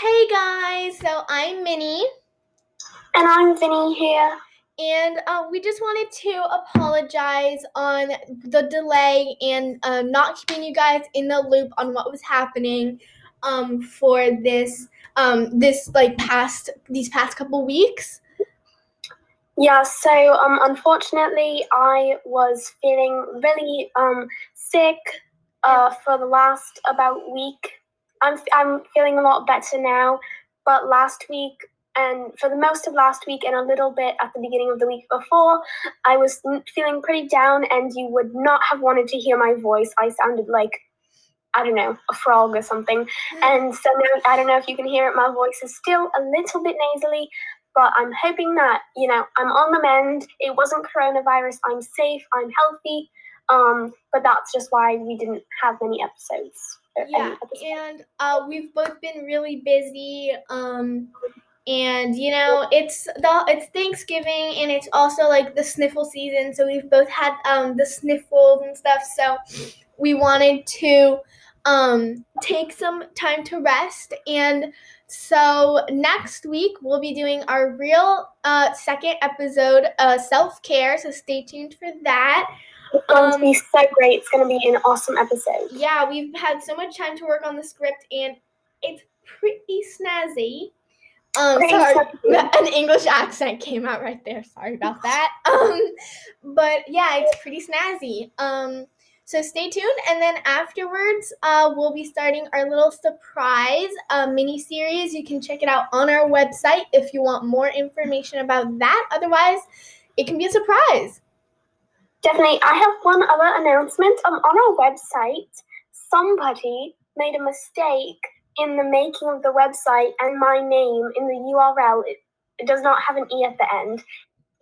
Hey guys, so I'm Minnie, And I'm Vinny here. and uh, we just wanted to apologize on the delay and um, not keeping you guys in the loop on what was happening um, for this um, this like past these past couple weeks. Yeah, so um, unfortunately, I was feeling really um, sick uh, for the last about week. I'm, I'm feeling a lot better now, but last week and for the most of last week and a little bit at the beginning of the week before, I was feeling pretty down, and you would not have wanted to hear my voice. I sounded like, I don't know, a frog or something. And so now I don't know if you can hear it. My voice is still a little bit nasally, but I'm hoping that you know I'm on the mend. It wasn't coronavirus. I'm safe. I'm healthy. Um, but that's just why we didn't have many episodes. Yeah, and uh, we've both been really busy. Um, and you know, it's the it's Thanksgiving, and it's also like the sniffle season. So we've both had um the sniffles and stuff. So we wanted to um take some time to rest and. So next week we'll be doing our real uh, second episode, uh, self care. So stay tuned for that. It's going um, to be so great. It's going to be an awesome episode. Yeah, we've had so much time to work on the script, and it's pretty snazzy. Um, Pretty sorry, snazzy. an English accent came out right there. Sorry about that. Um, but yeah, it's pretty snazzy. Um, so stay tuned, and then afterwards, uh, we'll be starting our little surprise uh, mini series. You can check it out on our website if you want more information about that. Otherwise, it can be a surprise. Definitely. I have one other announcement. Um, on our website, somebody made a mistake in the making of the website, and my name in the URL it, it does not have an e at the end.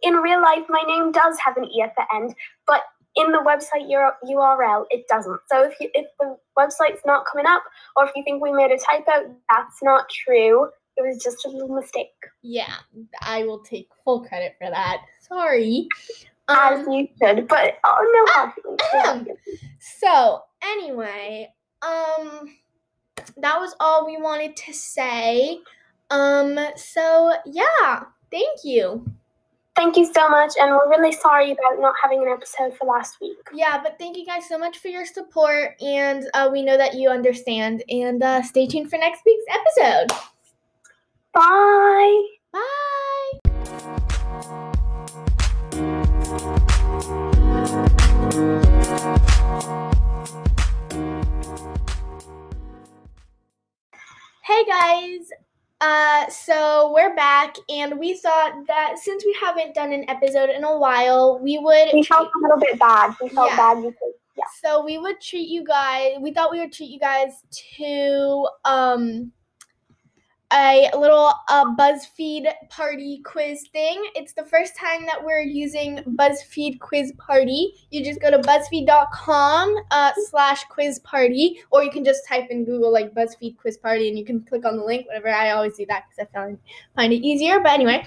In real life, my name does have an e at the end, but in the website URL, it doesn't. So if you if the website's not coming up, or if you think we made a typo, that's not true. It was just a little mistake, Yeah, I will take full credit for that. Sorry. As Um, you should. But oh no hard feelings. no hard feelings. so anyway, um, that was all we wanted to say. Um, so yeah, thank you. Thank you so much, and we're really sorry about not having an episode for last week. Yeah, but thank you guys so much for your support, and uh, we know that you understand. And uh, stay tuned for next week's episode. Bye. Bye. So we're back and we thought that since we haven't done an episode in a while, we would We felt a little bit bad. We felt Yeah. bad because yeah. so we would treat you guys we thought we would treat you guys to um a little uh, BuzzFeed party quiz thing. It's the first time that we're using BuzzFeed quiz party. You just go to buzzfeed.com uh, slash quiz party, or you can just type in Google like BuzzFeed quiz party and you can click on the link, whatever. I always do that because I find, find it easier. But anyway,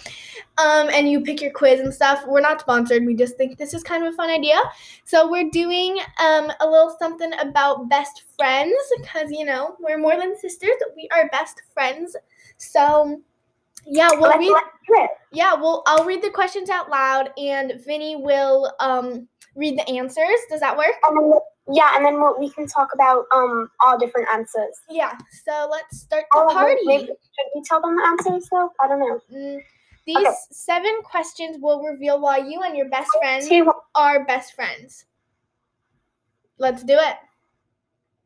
um, and you pick your quiz and stuff. We're not sponsored. We just think this is kind of a fun idea. So we're doing um, a little something about best friends because you know we're more than sisters. We are best friends. So yeah, we'll let's, read. let's. Yeah, well, I'll read the questions out loud, and Vinny will um, read the answers. Does that work? And yeah, and then we'll, we can talk about um all different answers. Yeah. So let's start the Oh, wait, party. should we tell them the answers though? I don't know. Mm, these Okay. seven questions will reveal why you and your best friend Two, are best friends. Let's do it.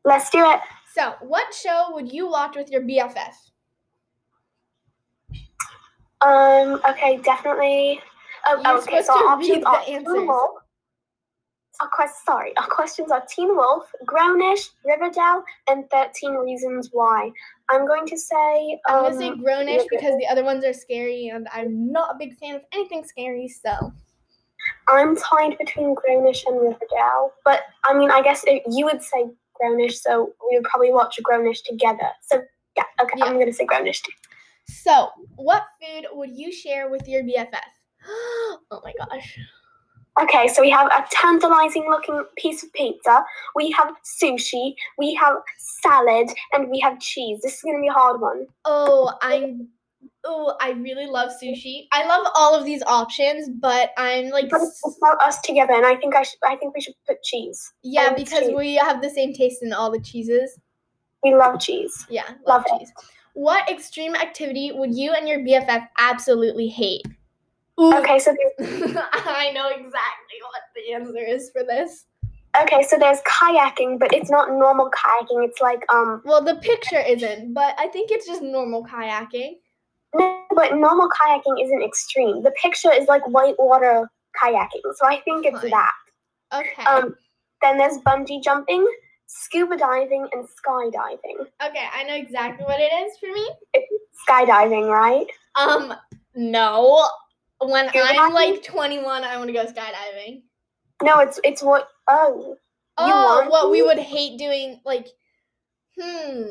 Let's do it. So, what show would you watch with your BFF? Um. Okay. Definitely. Oh, You're okay. So our options are Teen. Wolf. Our quest, sorry, our questions are Teen Wolf, Grownish, Riverdale, and Thirteen Reasons Why. I'm going to say. I'm Um, gonna say Grownish Riverdale. because the other ones are scary, and I'm not a big fan of anything scary. So, I'm tied between Grownish and Riverdale, but I mean, I guess it, you would say Grownish, so we would probably watch Grownish together. So yeah, okay, Yeah. I'm gonna say Grownish too. So what food would you share with your BFF? oh my gosh. Okay, so we have a tantalizing looking piece of pizza, we have sushi, we have salad, and we have cheese. This is gonna be a hard one. Oh, I'm. Oh, I really love sushi. I love all of these options, but I'm like, But it's about us together, and I think I should. I think we should put cheese. yeah, because cheese. we have the same taste in all the cheeses. We love cheese. Yeah, love, Love it. Cheese. What extreme activity would you and your BFF absolutely hate? Ooh, Okay, so I know exactly what the answer is for this. okay, so there's kayaking, but it's not normal kayaking. It's like um, Well, the picture isn't, but I think it's just normal kayaking. no, but normal kayaking isn't extreme. The picture is like whitewater kayaking, so I think it's Fine. that. Okay. Um, then there's bungee jumping, scuba diving, and skydiving. okay, I know exactly what it is for me. It's Skydiving, right? Um, no. When Scuba I'm diving? like 21, I want to go skydiving. No, it's it's what. Oh, Oh, what we would hate doing, like, hmm.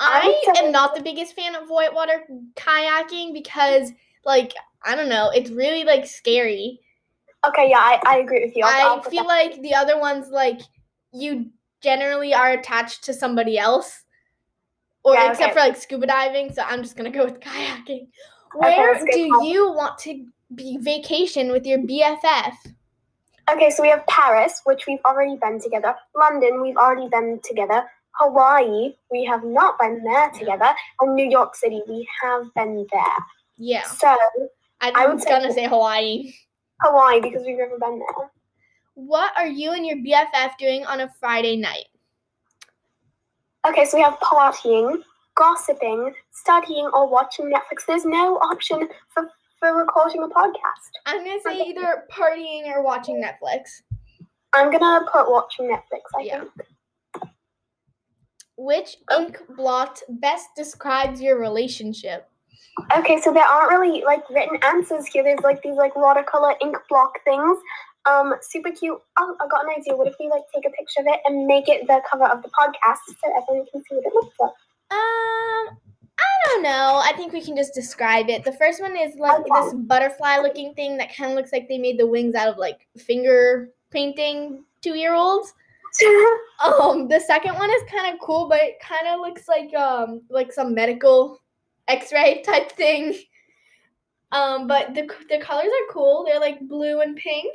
I I am not the biggest fan of whitewater kayaking because, like, I don't know, it's really like scary. okay, yeah, I, I agree with you. I'll, I I'll put feel that- like the other ones, like, you generally are attached to somebody else, or Yeah, except okay. for like scuba diving. So I'm just gonna go with kayaking. Where do call. you want to be vacation with your BFF? Okay, so we have Paris, which we've already been together. London, we've already been together. Hawaii, we have not been there together. And New York City, we have been there. Yeah, So I, I was gonna say Hawaii. Hawaii, because we've never been there. What are you and your BFF doing on a Friday night? Okay, so we have partying, gossiping, studying, or watching Netflix. There's no option for, for recording a podcast. I'm gonna say either partying or watching Netflix. I'm gonna put watching Netflix, I Yeah. think. Which Oh. ink blot best describes your relationship? Okay, so there aren't really like written answers here. There's like these like watercolor ink block things. Um, super cute. Oh, I got an idea. What if we like take a picture of it and make it the cover of the podcast so everyone can see what it looks like? Um, I don't know. I think we can just describe it. The first one is like Okay. this butterfly looking thing that kind of looks like they made the wings out of like finger painting two year olds. Um, the second one is kind of cool, but it kind of looks like um like some medical X-ray type thing. Um, but the the colors are cool. They're like blue and pink.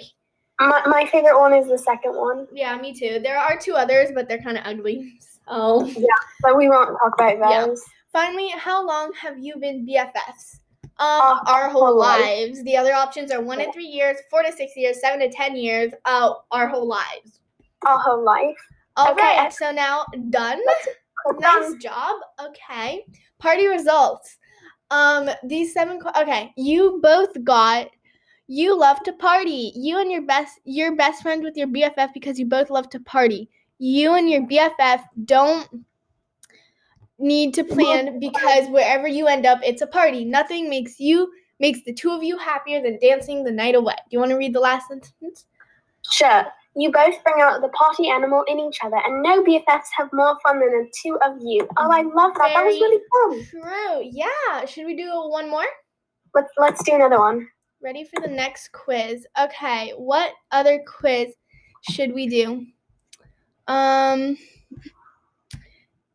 My, my favorite one is the second one, Yeah, me too. There are two others, but they're kind of ugly. So yeah, but we won't talk about those. Yeah. finally, how long have you been BFFs? Um, Uh, our whole life. lives. The other options are one to three years, four to six years, seven to ten years. Uh, our whole lives. Our whole life. All right. Okay. So now done. Nice done. job. Okay. Party results. Um, these seven. qu- Okay, you both got. You love to party. You and your best, your best friend with your BFF because you both love to party. You and your BFF don't need to plan because wherever you end up, it's a party. Nothing makes you makes the two of you happier than dancing the night away. Do you want to read the last sentence? Sure. You both bring out the party animal in each other, and no BFFs have more fun than the two of you. Oh, I love that. That was really fun. True. Yeah. Should we do one more? Let's let's do another one. Ready for the next quiz. Okay, what other quiz should we do? Um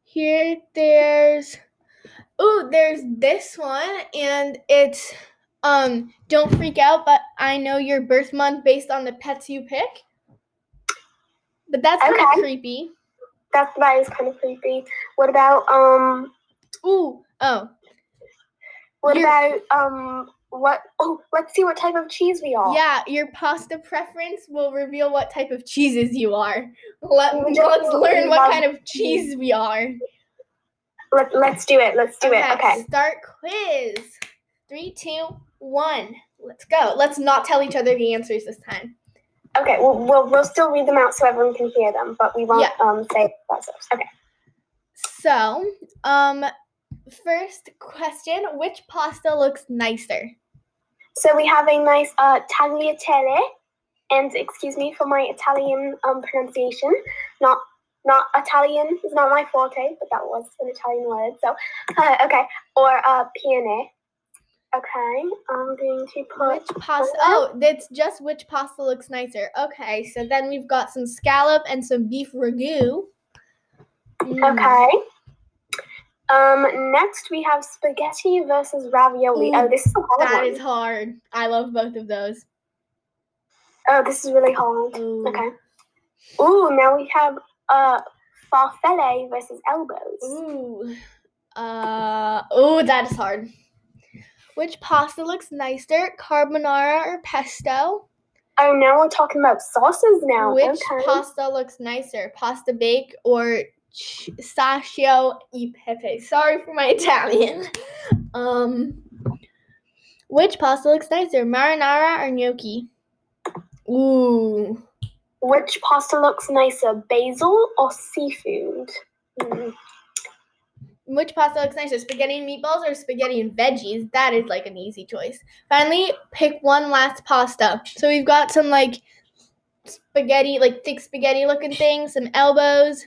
here there's Ooh, there's this one and it's um don't freak out, but I know your birth month based on the pets you pick. But that's kind of Okay. creepy. That that is kind of creepy. What about um? Ooh, oh. What about um? What? Oh, let's see what type of cheese we are. Yeah, your pasta preference will reveal what type of cheeses you are. Let, let's learn what kind of cheese we are. Let Let's do it. Let's do it. Okay. Start quiz. Three, two, one. Let's go. Let's not tell each other the answers this time. Okay. We'll we'll, we'll still read them out so everyone can hear them, but we won't um say ourselves. Okay. So, um, first question: Which pasta looks nicer? So we have a nice uh tagliatelle, and excuse me for my Italian um pronunciation. Not not Italian is not my forte, but that was an Italian word. So uh, okay. Or uh peone. Okay, I'm going to put. Which pasta? Oh, it's just which pasta looks nicer. Okay, so then we've got some scallop and some beef ragu. Mm. Okay. Um, next we have spaghetti versus ravioli. Ooh, oh, this is a hard That one. is hard. I love both of those. Oh, this is really hard. Ooh. Okay. Ooh, now we have uh farfalle versus elbows. Ooh. Uh. Ooh, that is hard. Which pasta looks nicer, carbonara or pesto? Oh, now we're talking about sauces now. Which okay. pasta looks nicer, pasta bake or sascio e pepe? Sorry for my Italian. Um, which pasta looks nicer, marinara or gnocchi? Ooh, Which pasta looks nicer, basil or seafood? Hmm. which pasta looks nicer, spaghetti and meatballs or spaghetti and veggies? That is like an easy choice. Finally, pick one last pasta. So we've got some like spaghetti, like thick spaghetti looking things, some elbows,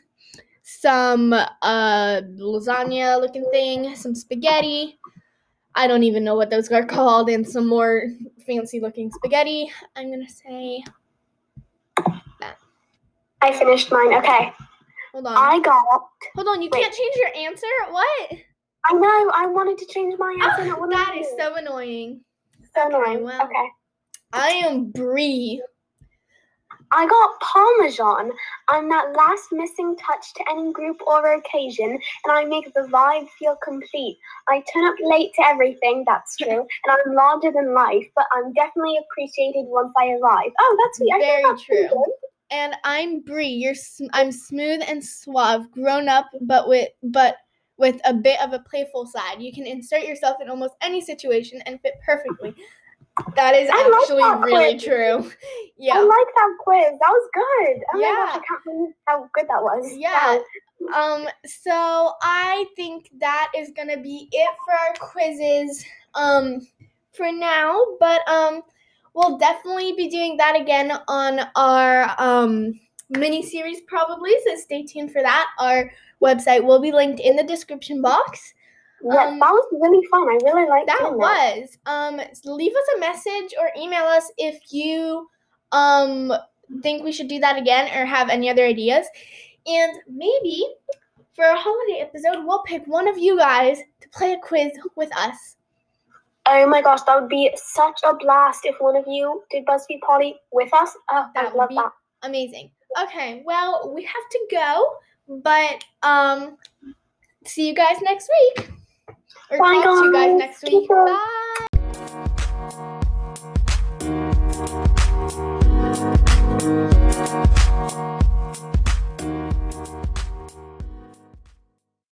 some uh lasagna looking thing, some spaghetti. I don't even know what those are called, and some more fancy looking spaghetti. I'm gonna say, that. I finished mine. Okay. hold on, I got. hold on. You wait. can't change your answer. What? I know. I wanted to change my answer. Oh, that is so annoying. so okay, annoying. well. Okay. I am Brie. I got Parmesan. I'm that last missing touch to any group or occasion, and I make the vibe feel complete. I turn up late to everything, that's true, and I'm larger than life, but I'm definitely appreciated once I arrive. Oh, that's sweet. Think Very that's true. good. And I'm Brie. You're sm- I'm smooth and suave, grown up, but with but with a bit of a playful side. You can insert yourself in almost any situation and fit perfectly. That is I like actually that really quiz. true. Yeah. I like that quiz. That was good. Oh my gosh, Yeah. I can't believe how good that was. Yeah. Wow. Um, so I think that is gonna be it for our quizzes um for now. But um we'll definitely be doing that again on our um mini series probably, so stay tuned for that. Our website will be linked in the description box. Yeah, Um, that was really fun. I really liked That was. Um leave us a message or email us if you um think we should do that again or have any other ideas. And maybe for a holiday episode, we'll pick one of you guys to play a quiz with us. Oh my gosh, that would be such a blast if one of you did BuzzFeed Party with us. Oh, That would love be that. amazing. Okay, well, we have to go, but um see you guys next week. Or Bye, talk to you guys guys. next week. Bye.